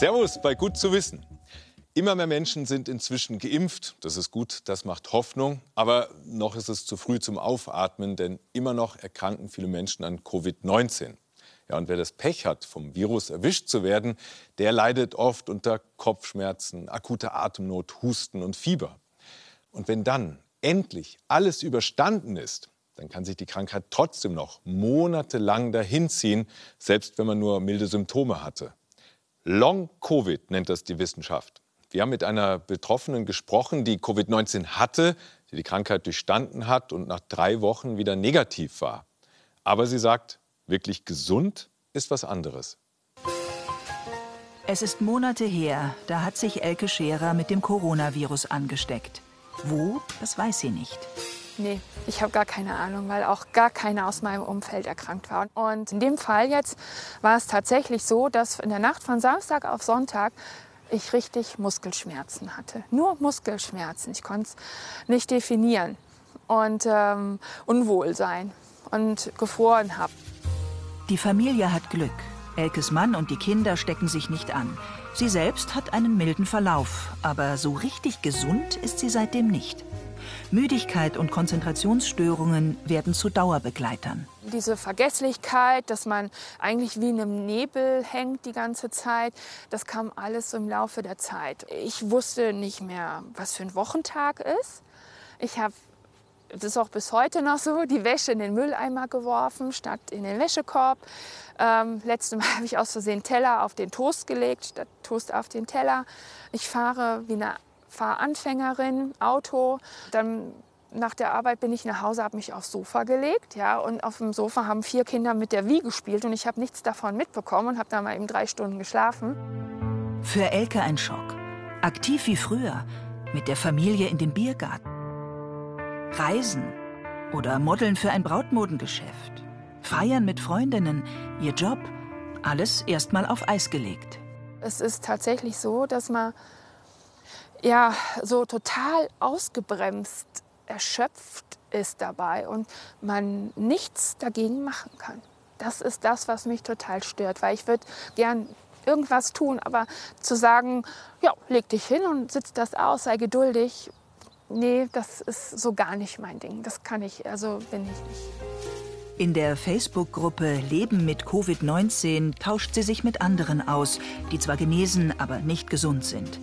Servus bei Gut zu wissen. Immer mehr Menschen sind inzwischen geimpft. Das ist gut, das macht Hoffnung. Aber noch ist es zu früh zum Aufatmen, denn immer noch erkranken viele Menschen an Covid-19. Ja, und wer das Pech hat, vom Virus erwischt zu werden, der leidet oft unter Kopfschmerzen, akuter Atemnot, Husten und Fieber. Und wenn dann endlich alles überstanden ist, dann kann sich die Krankheit trotzdem noch monatelang dahinziehen, selbst wenn man nur milde Symptome hatte. Long-Covid nennt das die Wissenschaft. Wir haben mit einer Betroffenen gesprochen, die Covid-19 hatte, die die Krankheit durchstanden hat und nach drei Wochen wieder negativ war. Aber sie sagt, wirklich gesund ist was anderes. Es ist Monate her, da hat sich Elke Scherer mit dem Coronavirus angesteckt. Wo, das weiß sie nicht. Nee, ich habe gar keine Ahnung, weil auch gar keiner aus meinem Umfeld erkrankt war. Und in dem Fall jetzt war es tatsächlich so, dass in der Nacht von Samstag auf Sonntag ich richtig Muskelschmerzen hatte. Nur Muskelschmerzen. Ich konnte es nicht definieren. Und ähm, Unwohlsein und gefroren habe. Die Familie hat Glück. Elkes Mann und die Kinder stecken sich nicht an. Sie selbst hat einen milden Verlauf, aber so richtig gesund ist sie seitdem nicht. Müdigkeit und Konzentrationsstörungen werden zu Dauerbegleitern. Diese Vergesslichkeit, dass man eigentlich wie in einem Nebel hängt die ganze Zeit, das kam alles im Laufe der Zeit. Ich wusste nicht mehr, was für ein Wochentag ist. Ich habe das ist auch bis heute noch so, die Wäsche in den Mülleimer geworfen, statt in den Wäschekorb. Ähm, letztes Mal habe ich aus Versehen Teller auf den Toast gelegt, statt Toast auf den Teller. Ich fahre wie eine Fahranfängerin, Auto. Dann nach der Arbeit bin ich nach Hause, habe mich aufs Sofa gelegt, ja, und auf dem Sofa haben vier Kinder mit der Wii gespielt und ich habe nichts davon mitbekommen und habe da mal eben drei Stunden geschlafen. Für Elke ein Schock. Aktiv wie früher, mit der Familie in den Biergarten. Reisen oder Modeln für ein Brautmodengeschäft. Feiern mit Freundinnen, ihr Job, alles erstmal auf Eis gelegt. Es ist tatsächlich so, dass man ja so total ausgebremst, erschöpft ist dabei und man nichts dagegen machen kann. Das ist das, was mich total stört, weil ich würde gern irgendwas tun, aber zu sagen, ja, leg dich hin und sitz das aus, sei geduldig, nee, das ist so gar nicht mein Ding. Das kann ich, also bin ich nicht. In der Facebook-Gruppe Leben mit Covid-19 tauscht sie sich mit anderen aus, die zwar genesen, aber nicht gesund sind.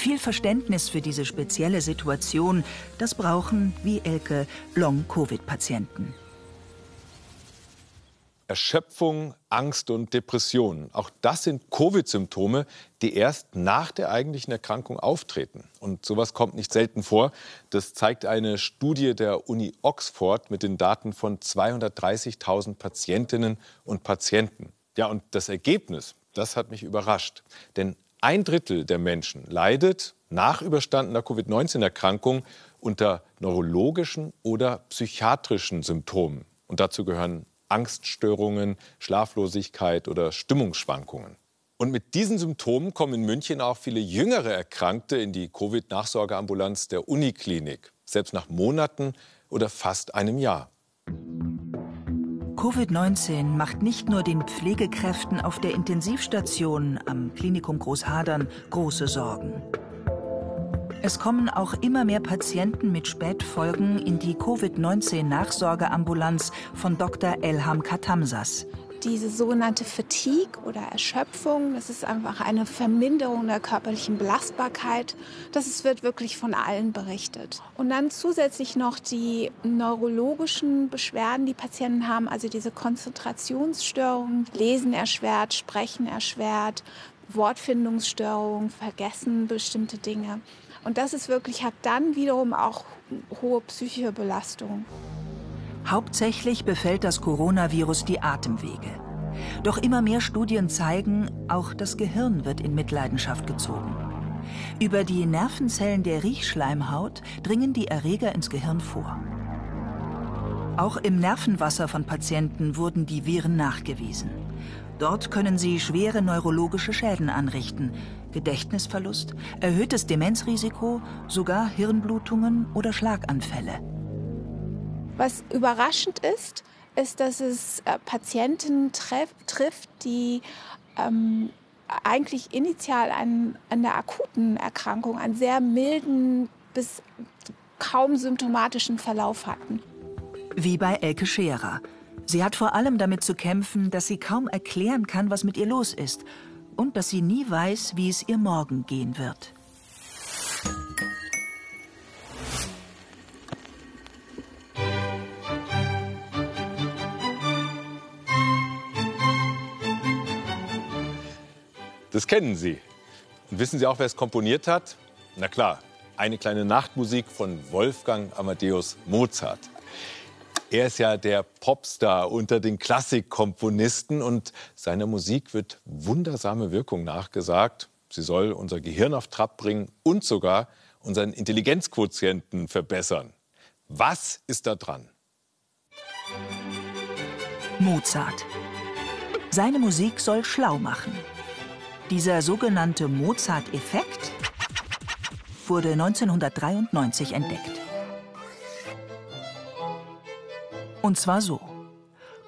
Viel Verständnis für diese spezielle Situation, das brauchen, wie Elke, Long-Covid-Patienten. Erschöpfung, Angst und Depressionen. Auch das sind Covid-Symptome, die erst nach der eigentlichen Erkrankung auftreten. Und sowas kommt nicht selten vor. Das zeigt eine Studie der Uni Oxford mit den Daten von 230.000 Patientinnen und Patienten. Ja, und das Ergebnis, das hat mich überrascht. Denn ein Drittel der Menschen leidet nach überstandener Covid-19-Erkrankung unter neurologischen oder psychiatrischen Symptomen. Und dazu gehören Angststörungen, Schlaflosigkeit oder Stimmungsschwankungen. Und mit diesen Symptomen kommen in München auch viele jüngere Erkrankte in die Covid-Nachsorgeambulanz der Uniklinik, selbst nach Monaten oder fast einem Jahr. Covid-19 macht nicht nur den Pflegekräften auf der Intensivstation am Klinikum Großhadern große Sorgen. Es kommen auch immer mehr Patienten mit Spätfolgen in die Covid-19-Nachsorgeambulanz von Dr. Elham Katamsas diese sogenannte Fatigue oder Erschöpfung, das ist einfach eine Verminderung der körperlichen Belastbarkeit. Das wird wirklich von allen berichtet. Und dann zusätzlich noch die neurologischen Beschwerden, die Patienten haben, also diese Konzentrationsstörungen, Lesen erschwert, Sprechen erschwert, Wortfindungsstörungen, Vergessen bestimmte Dinge. Und das ist wirklich, hat dann wiederum auch hohe psychische Belastung. Hauptsächlich befällt das Coronavirus die Atemwege. Doch immer mehr Studien zeigen, auch das Gehirn wird in Mitleidenschaft gezogen. Über die Nervenzellen der Riechschleimhaut dringen die Erreger ins Gehirn vor. Auch im Nervenwasser von Patienten wurden die Viren nachgewiesen. Dort können sie schwere neurologische Schäden anrichten, Gedächtnisverlust, erhöhtes Demenzrisiko, sogar Hirnblutungen oder Schlaganfälle. Was überraschend ist, ist, dass es äh, Patienten treff, trifft, die ähm, eigentlich initial einen, eine akuten Erkrankung, einen sehr milden bis kaum symptomatischen Verlauf hatten. Wie bei Elke Scherer. Sie hat vor allem damit zu kämpfen, dass sie kaum erklären kann, was mit ihr los ist und dass sie nie weiß, wie es ihr morgen gehen wird. Das kennen Sie. Und wissen Sie auch, wer es komponiert hat? Na klar, eine kleine Nachtmusik von Wolfgang Amadeus Mozart. Er ist ja der Popstar unter den Klassikkomponisten und seiner Musik wird wundersame Wirkung nachgesagt. Sie soll unser Gehirn auf Trab bringen und sogar unseren Intelligenzquotienten verbessern. Was ist da dran? Mozart. Seine Musik soll schlau machen. Dieser sogenannte Mozart-Effekt wurde 1993 entdeckt. Und zwar so.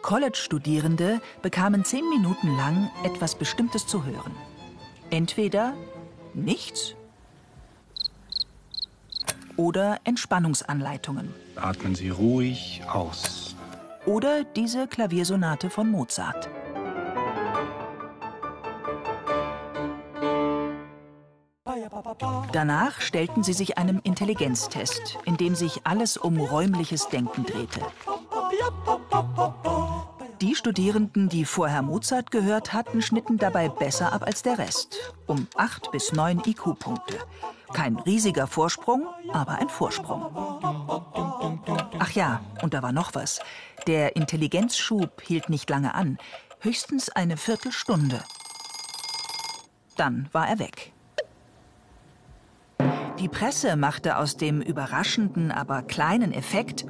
College-Studierende bekamen zehn Minuten lang etwas Bestimmtes zu hören. Entweder nichts oder Entspannungsanleitungen. Atmen Sie ruhig aus. Oder diese Klaviersonate von Mozart. Danach stellten sie sich einem Intelligenztest, in dem sich alles um räumliches Denken drehte. Die Studierenden, die vorher Mozart gehört hatten, schnitten dabei besser ab als der Rest. Um acht bis neun IQ-Punkte. Kein riesiger Vorsprung, aber ein Vorsprung. Ach ja, und da war noch was. Der Intelligenzschub hielt nicht lange an. Höchstens eine Viertelstunde. Dann war er weg. Die Presse machte aus dem überraschenden, aber kleinen Effekt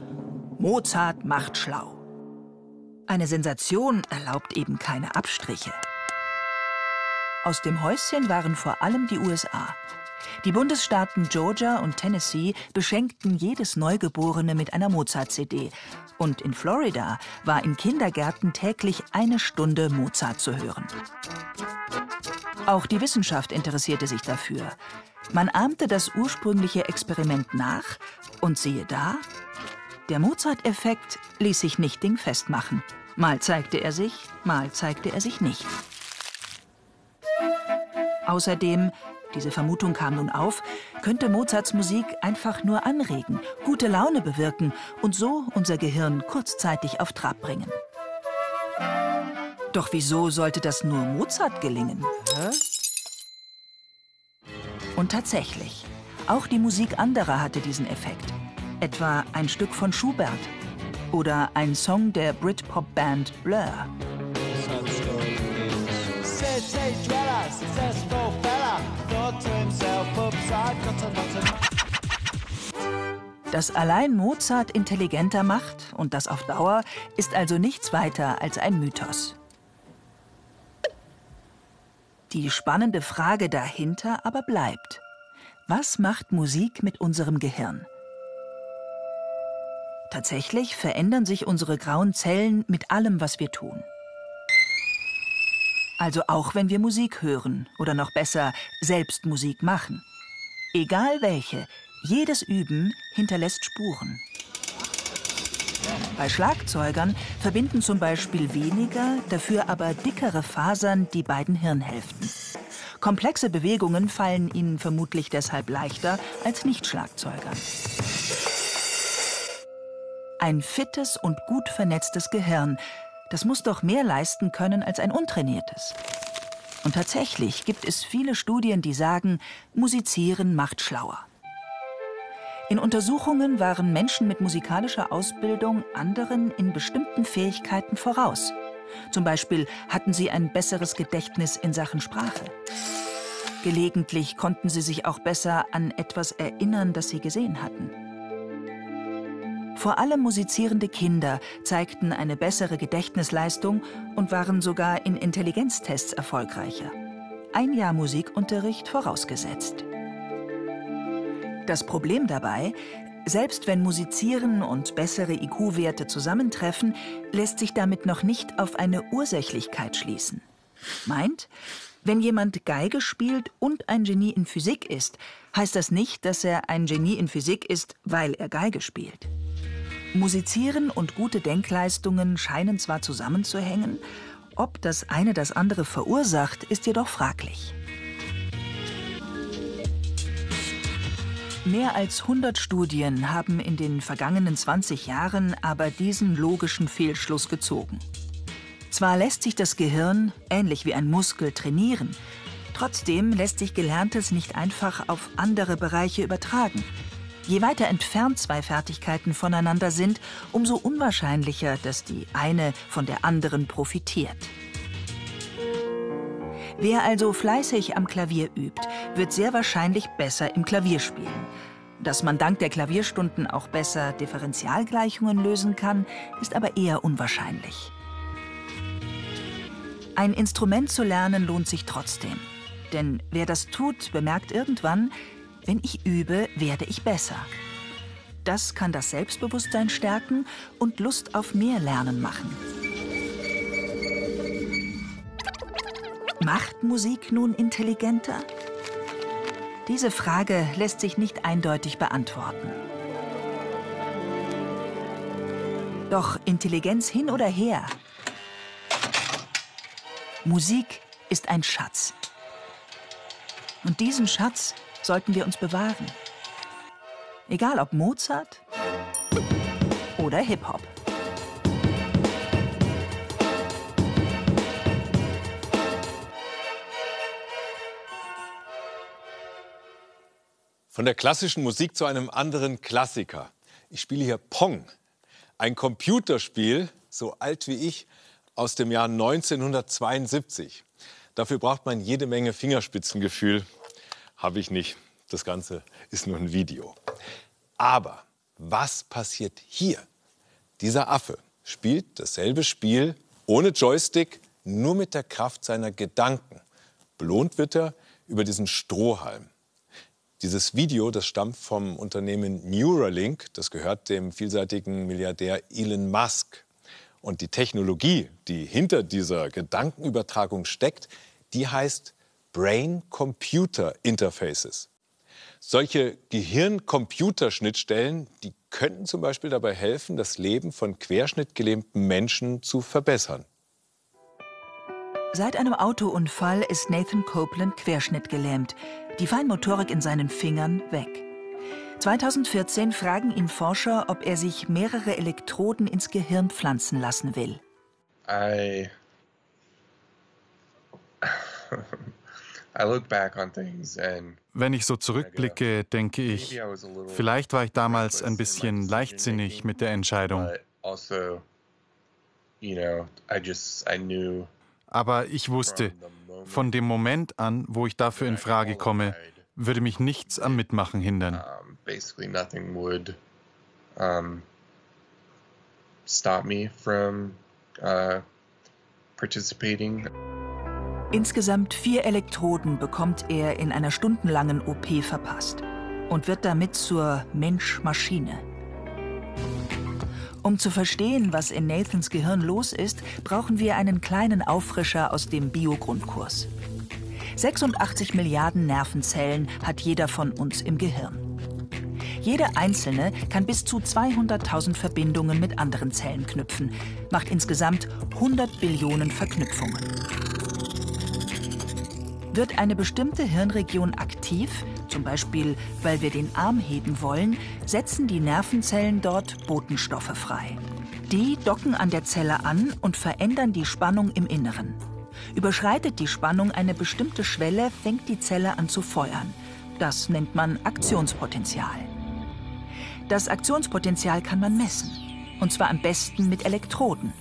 Mozart macht schlau. Eine Sensation erlaubt eben keine Abstriche. Aus dem Häuschen waren vor allem die USA. Die Bundesstaaten Georgia und Tennessee beschenkten jedes Neugeborene mit einer Mozart-CD. Und in Florida war in Kindergärten täglich eine Stunde Mozart zu hören. Auch die Wissenschaft interessierte sich dafür. Man ahmte das ursprüngliche Experiment nach und siehe da, der Mozart-Effekt ließ sich nicht dingfest machen. Mal zeigte er sich, mal zeigte er sich nicht. Außerdem, diese Vermutung kam nun auf, könnte Mozarts Musik einfach nur anregen, gute Laune bewirken und so unser Gehirn kurzzeitig auf Trab bringen. Doch wieso sollte das nur Mozart gelingen? Hä? Und tatsächlich, auch die Musik anderer hatte diesen Effekt. Etwa ein Stück von Schubert oder ein Song der Britpop-Band Blur. Dass allein Mozart intelligenter macht und das auf Dauer, ist also nichts weiter als ein Mythos. Die spannende Frage dahinter aber bleibt. Was macht Musik mit unserem Gehirn? Tatsächlich verändern sich unsere grauen Zellen mit allem, was wir tun. Also auch wenn wir Musik hören oder noch besser selbst Musik machen. Egal welche, jedes Üben hinterlässt Spuren. Bei Schlagzeugern verbinden zum Beispiel weniger, dafür aber dickere Fasern die beiden Hirnhälften. Komplexe Bewegungen fallen ihnen vermutlich deshalb leichter als Nicht-Schlagzeugern. Ein fittes und gut vernetztes Gehirn, das muss doch mehr leisten können als ein untrainiertes. Und tatsächlich gibt es viele Studien, die sagen, Musizieren macht schlauer. In Untersuchungen waren Menschen mit musikalischer Ausbildung anderen in bestimmten Fähigkeiten voraus. Zum Beispiel hatten sie ein besseres Gedächtnis in Sachen Sprache. Gelegentlich konnten sie sich auch besser an etwas erinnern, das sie gesehen hatten. Vor allem musizierende Kinder zeigten eine bessere Gedächtnisleistung und waren sogar in Intelligenztests erfolgreicher. Ein Jahr Musikunterricht vorausgesetzt. Das Problem dabei, selbst wenn Musizieren und bessere IQ-Werte zusammentreffen, lässt sich damit noch nicht auf eine Ursächlichkeit schließen. Meint, Wenn jemand Geige spielt und ein Genie in Physik ist, heißt das nicht, dass er ein Genie in Physik ist, weil er Geige spielt. Musizieren und gute Denkleistungen scheinen zwar zusammenzuhängen, ob das eine das andere verursacht, ist jedoch fraglich. Mehr als 100 Studien haben in den vergangenen 20 Jahren aber diesen logischen Fehlschluss gezogen. Zwar lässt sich das Gehirn, ähnlich wie ein Muskel, trainieren, trotzdem lässt sich Gelerntes nicht einfach auf andere Bereiche übertragen. Je weiter entfernt zwei Fertigkeiten voneinander sind, umso unwahrscheinlicher, dass die eine von der anderen profitiert. Wer also fleißig am Klavier übt, wird sehr wahrscheinlich besser im Klavier spielen. Dass man dank der Klavierstunden auch besser Differentialgleichungen lösen kann, ist aber eher unwahrscheinlich. Ein Instrument zu lernen lohnt sich trotzdem. Denn wer das tut, bemerkt irgendwann, wenn ich übe, werde ich besser. Das kann das Selbstbewusstsein stärken und Lust auf mehr Lernen machen. Macht Musik nun intelligenter? Diese Frage lässt sich nicht eindeutig beantworten. Doch Intelligenz hin oder her. Musik ist ein Schatz. Und diesen Schatz sollten wir uns bewahren. Egal ob Mozart oder Hip-Hop. Von der klassischen Musik zu einem anderen Klassiker. Ich spiele hier Pong, ein Computerspiel, so alt wie ich, aus dem Jahr 1972. Dafür braucht man jede Menge Fingerspitzengefühl. Habe ich nicht. Das Ganze ist nur ein Video. Aber was passiert hier? Dieser Affe spielt dasselbe Spiel ohne Joystick, nur mit der Kraft seiner Gedanken. Belohnt wird er über diesen Strohhalm. Dieses Video, das stammt vom Unternehmen Neuralink, das gehört dem vielseitigen Milliardär Elon Musk. Und die Technologie, die hinter dieser Gedankenübertragung steckt, die heißt Brain-Computer Interfaces. Solche Gehirn-Computer-Schnittstellen, die könnten zum Beispiel dabei helfen, das Leben von querschnittgelähmten Menschen zu verbessern. Seit einem Autounfall ist Nathan Copeland querschnittgelähmt, die Feinmotorik in seinen Fingern weg. 2014 fragen ihn Forscher, ob er sich mehrere Elektroden ins Gehirn pflanzen lassen will. I Wenn ich so zurückblicke, denke ich, vielleicht war ich damals ein bisschen leichtsinnig mit der Entscheidung. Also, Aber ich wusste, von dem Moment an, wo ich dafür in Frage komme, würde mich nichts am Mitmachen hindern. basically nothing would stop me from uh, participating. Insgesamt vier Elektroden bekommt er in einer stundenlangen OP verpasst und wird damit zur Mensch-Maschine. Um zu verstehen, was in Nathans Gehirn los ist, brauchen wir einen kleinen Auffrischer aus dem Bio-Grundkurs. 86 Milliarden Nervenzellen hat jeder von uns im Gehirn. Jede einzelne kann bis zu 200.000 Verbindungen mit anderen Zellen knüpfen, macht insgesamt 100 Billionen Verknüpfungen. Wird eine bestimmte Hirnregion aktiv, zum Beispiel weil wir den Arm heben wollen, setzen die Nervenzellen dort Botenstoffe frei. Die docken an der Zelle an und verändern die Spannung im Inneren. Überschreitet die Spannung eine bestimmte Schwelle, fängt die Zelle an zu feuern. Das nennt man Aktionspotenzial. Das Aktionspotenzial kann man messen. Und zwar am besten mit Elektroden.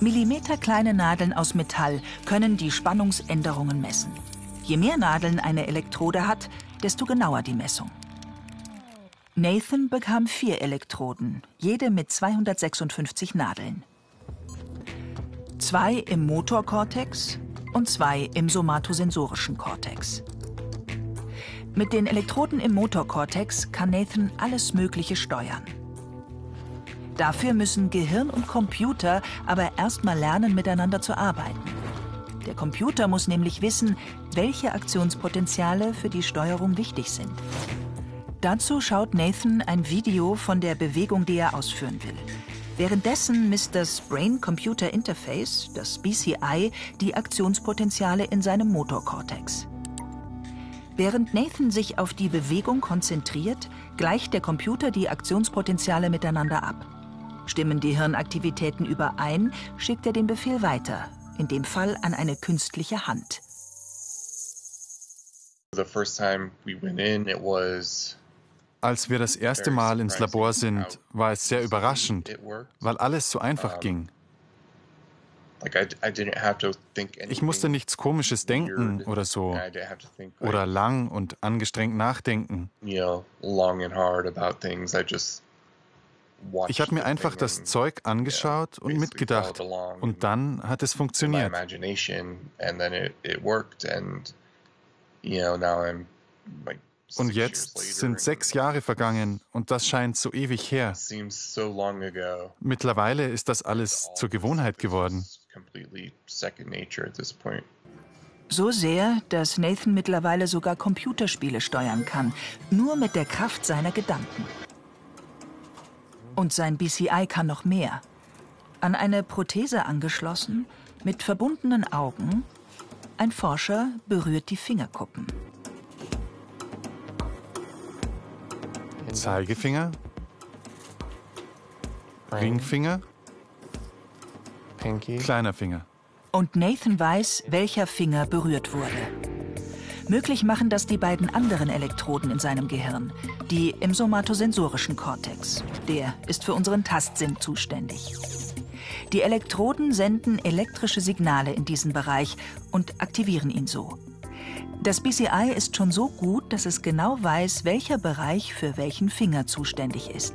Millimeterkleine Nadeln aus Metall können die Spannungsänderungen messen. Je mehr Nadeln eine Elektrode hat, desto genauer die Messung. Nathan bekam vier Elektroden, jede mit 256 Nadeln. Zwei im Motorkortex und zwei im somatosensorischen Kortex. Mit den Elektroden im Motorkortex kann Nathan alles Mögliche steuern. Dafür müssen Gehirn und Computer aber erstmal lernen, miteinander zu arbeiten. Der Computer muss nämlich wissen, welche Aktionspotenziale für die Steuerung wichtig sind. Dazu schaut Nathan ein Video von der Bewegung, die er ausführen will. Währenddessen misst das Brain-Computer Interface, das BCI, die Aktionspotenziale in seinem Motorkortex. Während Nathan sich auf die Bewegung konzentriert, gleicht der Computer die Aktionspotenziale miteinander ab. Stimmen die Hirnaktivitäten überein, schickt er den Befehl weiter, in dem Fall an eine künstliche Hand. Als wir das erste Mal ins Labor sind, war es sehr überraschend, weil alles so einfach ging. Ich musste nichts Komisches denken oder so. Oder lang und angestrengt nachdenken. Ich habe mir einfach das Zeug angeschaut und mitgedacht. Und dann hat es funktioniert. Und jetzt sind sechs Jahre vergangen und das scheint so ewig her. Mittlerweile ist das alles zur Gewohnheit geworden. So sehr, dass Nathan mittlerweile sogar Computerspiele steuern kann, nur mit der Kraft seiner Gedanken. Und sein BCI kann noch mehr. An eine Prothese angeschlossen, mit verbundenen Augen, ein Forscher berührt die Fingerkuppen. Zeigefinger, Ringfinger, kleiner Finger. Und Nathan weiß, welcher Finger berührt wurde. Möglich machen das die beiden anderen Elektroden in seinem Gehirn, die im somatosensorischen Kortex. Der ist für unseren Tastsinn zuständig. Die Elektroden senden elektrische Signale in diesen Bereich und aktivieren ihn so. Das BCI ist schon so gut, dass es genau weiß, welcher Bereich für welchen Finger zuständig ist.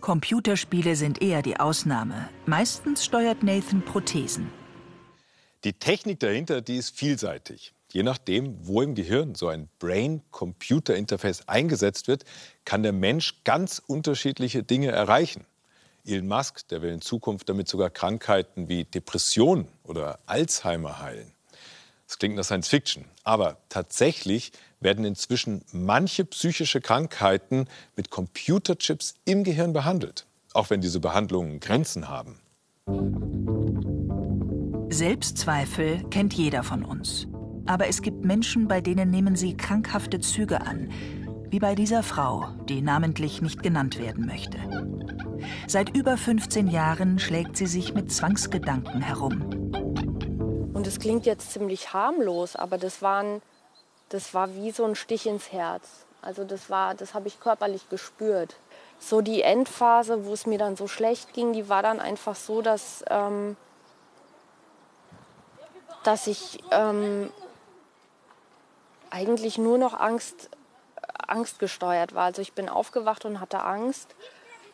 Computerspiele sind eher die Ausnahme. Meistens steuert Nathan Prothesen. Die Technik dahinter, die ist vielseitig. Je nachdem, wo im Gehirn so ein Brain-Computer-Interface eingesetzt wird, kann der Mensch ganz unterschiedliche Dinge erreichen. Elon Musk, der will in Zukunft damit sogar Krankheiten wie Depression oder Alzheimer heilen. Das klingt nach Science Fiction. Aber tatsächlich werden inzwischen manche psychische Krankheiten mit Computerchips im Gehirn behandelt, auch wenn diese Behandlungen Grenzen haben. Selbstzweifel kennt jeder von uns. Aber es gibt Menschen, bei denen nehmen sie krankhafte Züge an, wie bei dieser Frau, die namentlich nicht genannt werden möchte. Seit über 15 Jahren schlägt sie sich mit Zwangsgedanken herum. Und es klingt jetzt ziemlich harmlos, aber das, waren, das war wie so ein Stich ins Herz. Also das das habe ich körperlich gespürt. So die Endphase, wo es mir dann so schlecht ging, die war dann einfach so, dass, ähm, dass ich ähm, eigentlich nur noch Angst, Angst gesteuert war. Also ich bin aufgewacht und hatte Angst.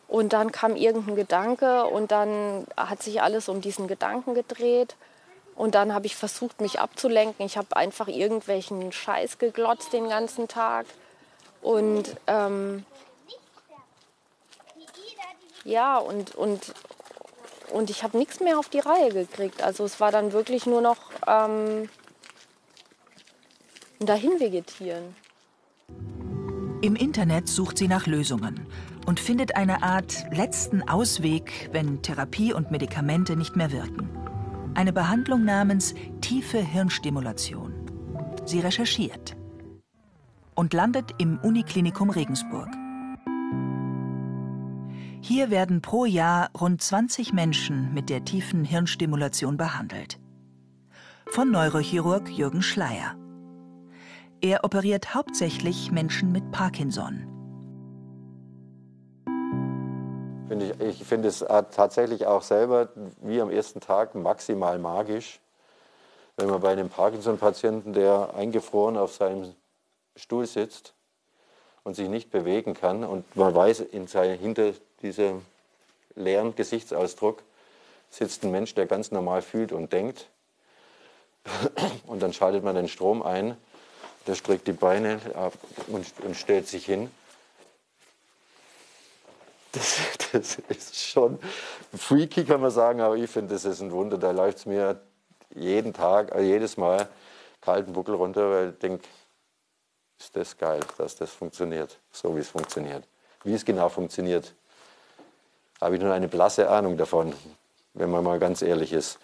Und dann kam irgendein Gedanke und dann hat sich alles um diesen Gedanken gedreht. Und dann habe ich versucht, mich abzulenken. Ich habe einfach irgendwelchen Scheiß geglotzt den ganzen Tag. Und ähm, ja, und, und, und ich habe nichts mehr auf die Reihe gekriegt. Also es war dann wirklich nur noch ähm, dahin vegetieren. Im Internet sucht sie nach Lösungen und findet eine Art letzten Ausweg, wenn Therapie und Medikamente nicht mehr wirken eine Behandlung namens tiefe Hirnstimulation. Sie recherchiert und landet im Uniklinikum Regensburg. Hier werden pro Jahr rund 20 Menschen mit der tiefen Hirnstimulation behandelt. Von Neurochirurg Jürgen Schleier. Er operiert hauptsächlich Menschen mit Parkinson. Ich ich finde es tatsächlich auch selber wie am ersten Tag maximal magisch, wenn man bei einem Parkinson-Patienten, der eingefroren auf seinem Stuhl sitzt und sich nicht bewegen kann und man weiß, in seine, hinter diesem leeren Gesichtsausdruck sitzt ein Mensch, der ganz normal fühlt und denkt. Und dann schaltet man den Strom ein, der streckt die Beine und, und stellt sich hin das, das ist schon freaky, kann man sagen, aber ich finde, das ist ein Wunder. Da läuft es mir jeden Tag, also jedes Mal kalten Buckel runter, weil ich denke, ist das geil, dass das funktioniert, so wie es funktioniert. Wie es genau funktioniert, habe ich nur eine blasse Ahnung davon, wenn man mal ganz ehrlich ist.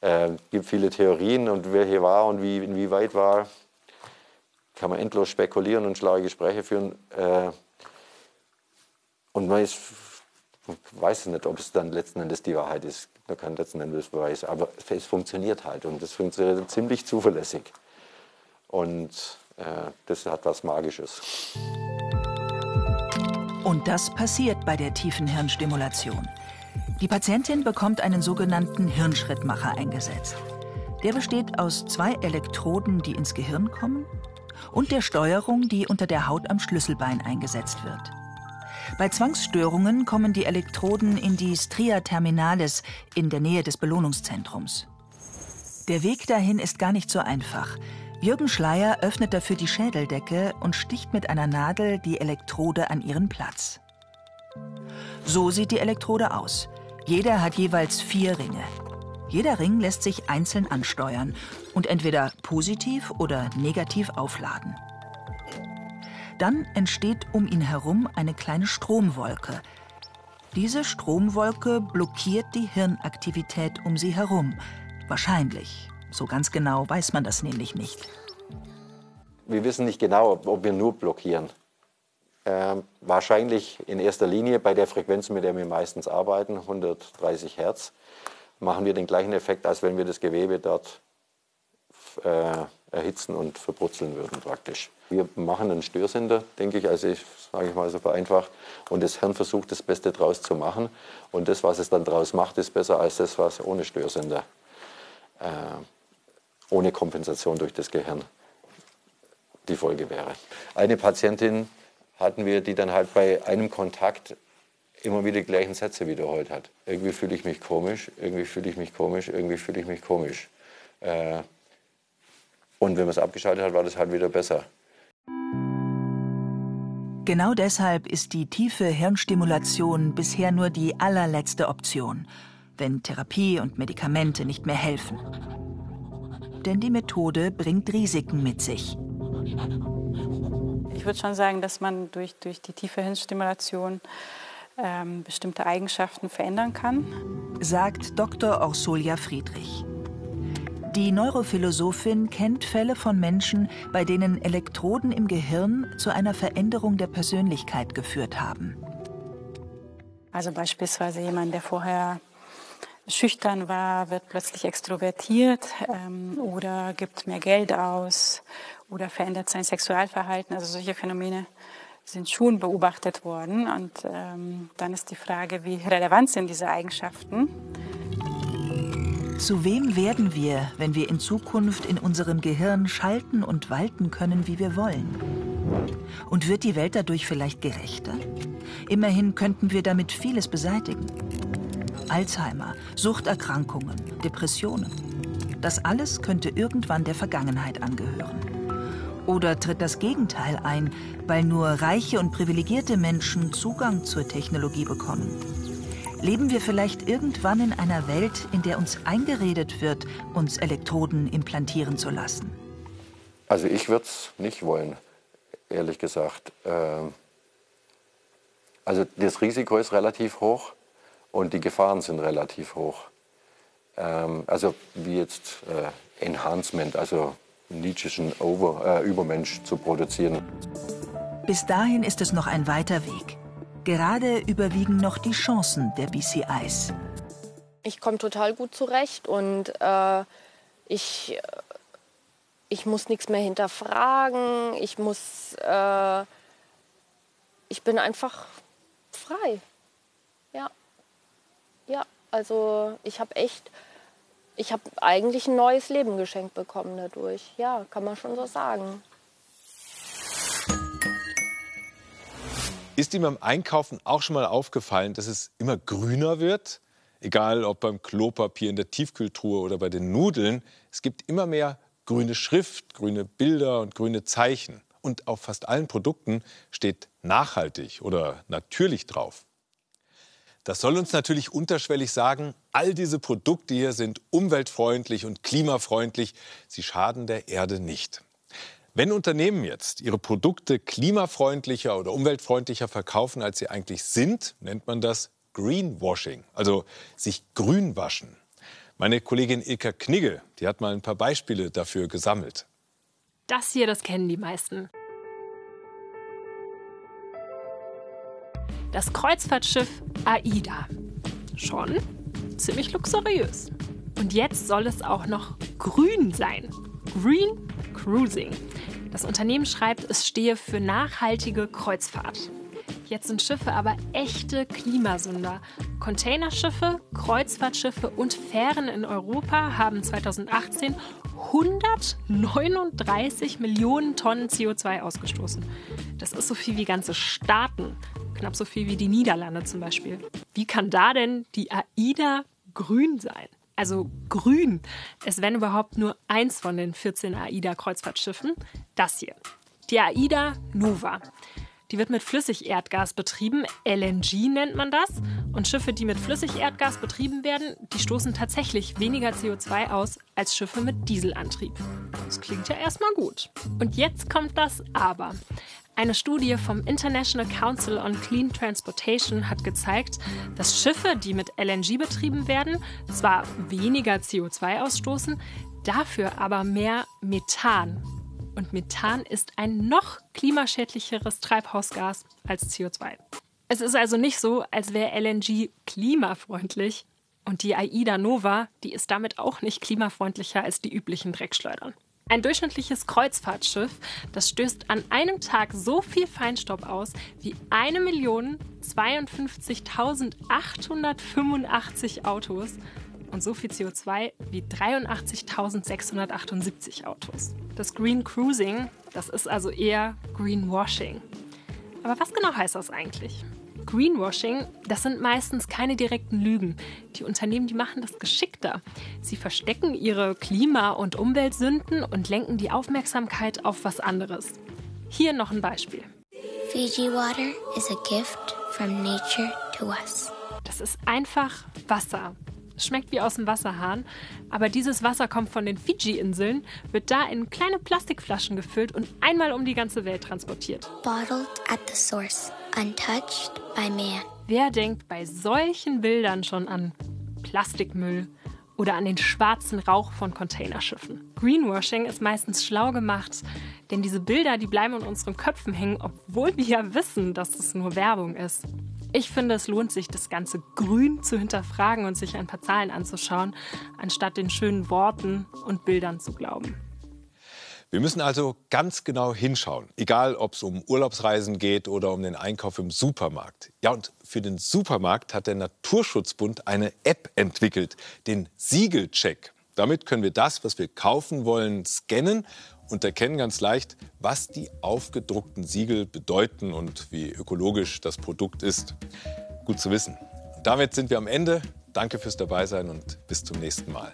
Es äh, gibt viele Theorien und wer hier war und wie, inwieweit war, kann man endlos spekulieren und schlaue Gespräche führen. Äh, und man ist, weiß nicht, ob es dann letzten Endes die Wahrheit ist. Man kann letzten Endes Beweis, aber es funktioniert halt und es funktioniert ziemlich zuverlässig. Und äh, das hat was Magisches. Und das passiert bei der tiefen Hirnstimulation. Die Patientin bekommt einen sogenannten Hirnschrittmacher eingesetzt. Der besteht aus zwei Elektroden, die ins Gehirn kommen, und der Steuerung, die unter der Haut am Schlüsselbein eingesetzt wird. Bei Zwangsstörungen kommen die Elektroden in die Stria terminalis in der Nähe des Belohnungszentrums. Der Weg dahin ist gar nicht so einfach. Jürgen Schleier öffnet dafür die Schädeldecke und sticht mit einer Nadel die Elektrode an ihren Platz. So sieht die Elektrode aus. Jeder hat jeweils vier Ringe. Jeder Ring lässt sich einzeln ansteuern und entweder positiv oder negativ aufladen. Dann entsteht um ihn herum eine kleine Stromwolke. Diese Stromwolke blockiert die Hirnaktivität um sie herum. Wahrscheinlich. So ganz genau weiß man das nämlich nicht. Wir wissen nicht genau, ob, wir nur blockieren. Ähm, wahrscheinlich in erster Linie bei der Frequenz, mit der wir meistens arbeiten, 130 Hertz, machen wir den gleichen Effekt, als wenn wir das Gewebe dort äh, erhitzen und verbrutzeln würden praktisch. Wir machen einen Störsender, denke ich, also ich sage ich mal so vereinfacht, und das Hirn versucht das Beste daraus zu machen. Und das, was es dann daraus macht, ist besser als das, was ohne Störsender, äh, ohne Kompensation durch das Gehirn die Folge wäre. Eine Patientin hatten wir, die dann halt bei einem Kontakt immer wieder die gleichen Sätze wiederholt hat. Irgendwie fühle ich mich komisch, irgendwie fühle ich mich komisch, irgendwie fühle ich mich komisch. Äh, und wenn man es abgeschaltet hat, war das halt wieder besser. Genau deshalb ist die tiefe Hirnstimulation bisher nur die allerletzte Option, wenn Therapie und Medikamente nicht mehr helfen. Denn die Methode bringt Risiken mit sich. Ich würde schon sagen, dass man durch, durch die tiefe Hirnstimulation ähm, bestimmte Eigenschaften verändern kann. Sagt Dr. Orsolia Friedrich. Die Neurophilosophin kennt Fälle von Menschen, bei denen Elektroden im Gehirn zu einer Veränderung der Persönlichkeit geführt haben. Also beispielsweise jemand, der vorher schüchtern war, wird plötzlich extrovertiert ähm, oder gibt mehr Geld aus oder verändert sein Sexualverhalten. Also solche Phänomene sind schon beobachtet worden. Und ähm, dann ist die Frage, wie relevant sind diese Eigenschaften? Zu wem werden wir, wenn wir in Zukunft in unserem Gehirn schalten und walten können, wie wir wollen? Und wird die Welt dadurch vielleicht gerechter? Immerhin könnten wir damit vieles beseitigen. Alzheimer, Suchterkrankungen, Depressionen. Das alles könnte irgendwann der Vergangenheit angehören. Oder tritt das Gegenteil ein, weil nur reiche und privilegierte Menschen Zugang zur Technologie bekommen? Leben wir vielleicht irgendwann in einer Welt, in der uns eingeredet wird, uns Elektroden implantieren zu lassen? Also ich würde es nicht wollen, ehrlich gesagt. Ähm, also das Risiko ist relativ hoch und die Gefahren sind relativ hoch. Ähm, also wie jetzt äh, Enhancement, also Nietzscheschen Over, äh, Übermensch zu produzieren. Bis dahin ist es noch ein weiter Weg. Gerade überwiegen noch die Chancen der BCIs. Ich komme total gut zurecht und äh, ich, ich muss nichts mehr hinterfragen. Ich muss, äh, ich bin einfach frei. Ja, ja. Also ich habe echt ich habe eigentlich ein neues Leben geschenkt bekommen dadurch. Ja, kann man schon so sagen. Ist ihm beim Einkaufen auch schon mal aufgefallen, dass es immer grüner wird? Egal ob beim Klopapier in der Tiefkühltruhe oder bei den Nudeln. Es gibt immer mehr grüne Schrift, grüne Bilder und grüne Zeichen. Und auf fast allen Produkten steht nachhaltig oder natürlich drauf. Das soll uns natürlich unterschwellig sagen, all diese Produkte hier sind umweltfreundlich und klimafreundlich. Sie schaden der Erde nicht. Wenn Unternehmen jetzt ihre Produkte klimafreundlicher oder umweltfreundlicher verkaufen, als sie eigentlich sind, nennt man das Greenwashing, also sich grün waschen. Meine Kollegin Ilka Knigge, die hat mal ein paar Beispiele dafür gesammelt. Das hier, das kennen die meisten. Das Kreuzfahrtschiff AIDA. Schon ziemlich luxuriös. Und jetzt soll es auch noch grün sein. Green Cruising. Das Unternehmen schreibt, es stehe für nachhaltige Kreuzfahrt. Jetzt sind Schiffe aber echte Klimasünder. Containerschiffe, Kreuzfahrtschiffe und Fähren in Europa haben 2018 139 Millionen Tonnen CO2 ausgestoßen. Das ist so viel wie ganze Staaten, knapp so viel wie die Niederlande zum Beispiel. Wie kann da denn die AIDA grün sein? Also grün. Es wären überhaupt nur eins von den 14 AIDA-Kreuzfahrtschiffen. Das hier. Die AIDA Nova. Die wird mit Flüssigerdgas betrieben. LNG nennt man das. Und Schiffe, die mit Flüssigerdgas betrieben werden, die stoßen tatsächlich weniger CO2 aus als Schiffe mit Dieselantrieb. Das klingt ja erstmal gut. Und jetzt kommt das Aber. Eine Studie vom International Council on Clean Transportation hat gezeigt, dass Schiffe, die mit LNG betrieben werden, zwar weniger CO2 ausstoßen, dafür aber mehr Methan, und Methan ist ein noch klimaschädlicheres Treibhausgas als CO2. Es ist also nicht so, als wäre LNG klimafreundlich und die AIDA Nova, die ist damit auch nicht klimafreundlicher als die üblichen Dreckschleudern. Ein durchschnittliches Kreuzfahrtschiff, das stößt an einem Tag so viel Feinstaub aus wie 1.052.885 Autos und so viel CO2 wie 83.678 Autos. Das Green Cruising, das ist also eher Greenwashing. Aber was genau heißt das eigentlich? Greenwashing, das sind meistens keine direkten Lügen. Die Unternehmen, die machen das geschickter. Sie verstecken ihre Klima- und Umweltsünden und lenken die Aufmerksamkeit auf was anderes. Hier noch ein Beispiel. Fiji water is a gift from nature to us. Das ist einfach Wasser. Es schmeckt wie aus dem Wasserhahn, aber dieses Wasser kommt von den Fiji-Inseln, wird da in kleine Plastikflaschen gefüllt und einmal um die ganze Welt transportiert. Bottled at the source, untouched by man. Wer denkt bei solchen Bildern schon an Plastikmüll oder an den schwarzen Rauch von Containerschiffen? Greenwashing ist meistens schlau gemacht, denn diese Bilder, die bleiben in unseren Köpfen hängen, obwohl wir ja wissen, dass es nur Werbung ist. Ich finde, es lohnt sich, das Ganze grün zu hinterfragen und sich ein paar Zahlen anzuschauen, anstatt den schönen Worten und Bildern zu glauben. Wir müssen also ganz genau hinschauen, egal ob es um Urlaubsreisen geht oder um den Einkauf im Supermarkt. Ja, und für den Supermarkt hat der Naturschutzbund eine App entwickelt, den Siegelcheck. Damit können wir das, was wir kaufen wollen, scannen und erkennen ganz leicht, was die aufgedruckten Siegel bedeuten und wie ökologisch das Produkt ist. Gut zu wissen. Damit sind wir am Ende. Danke fürs Dabeisein und bis zum nächsten Mal.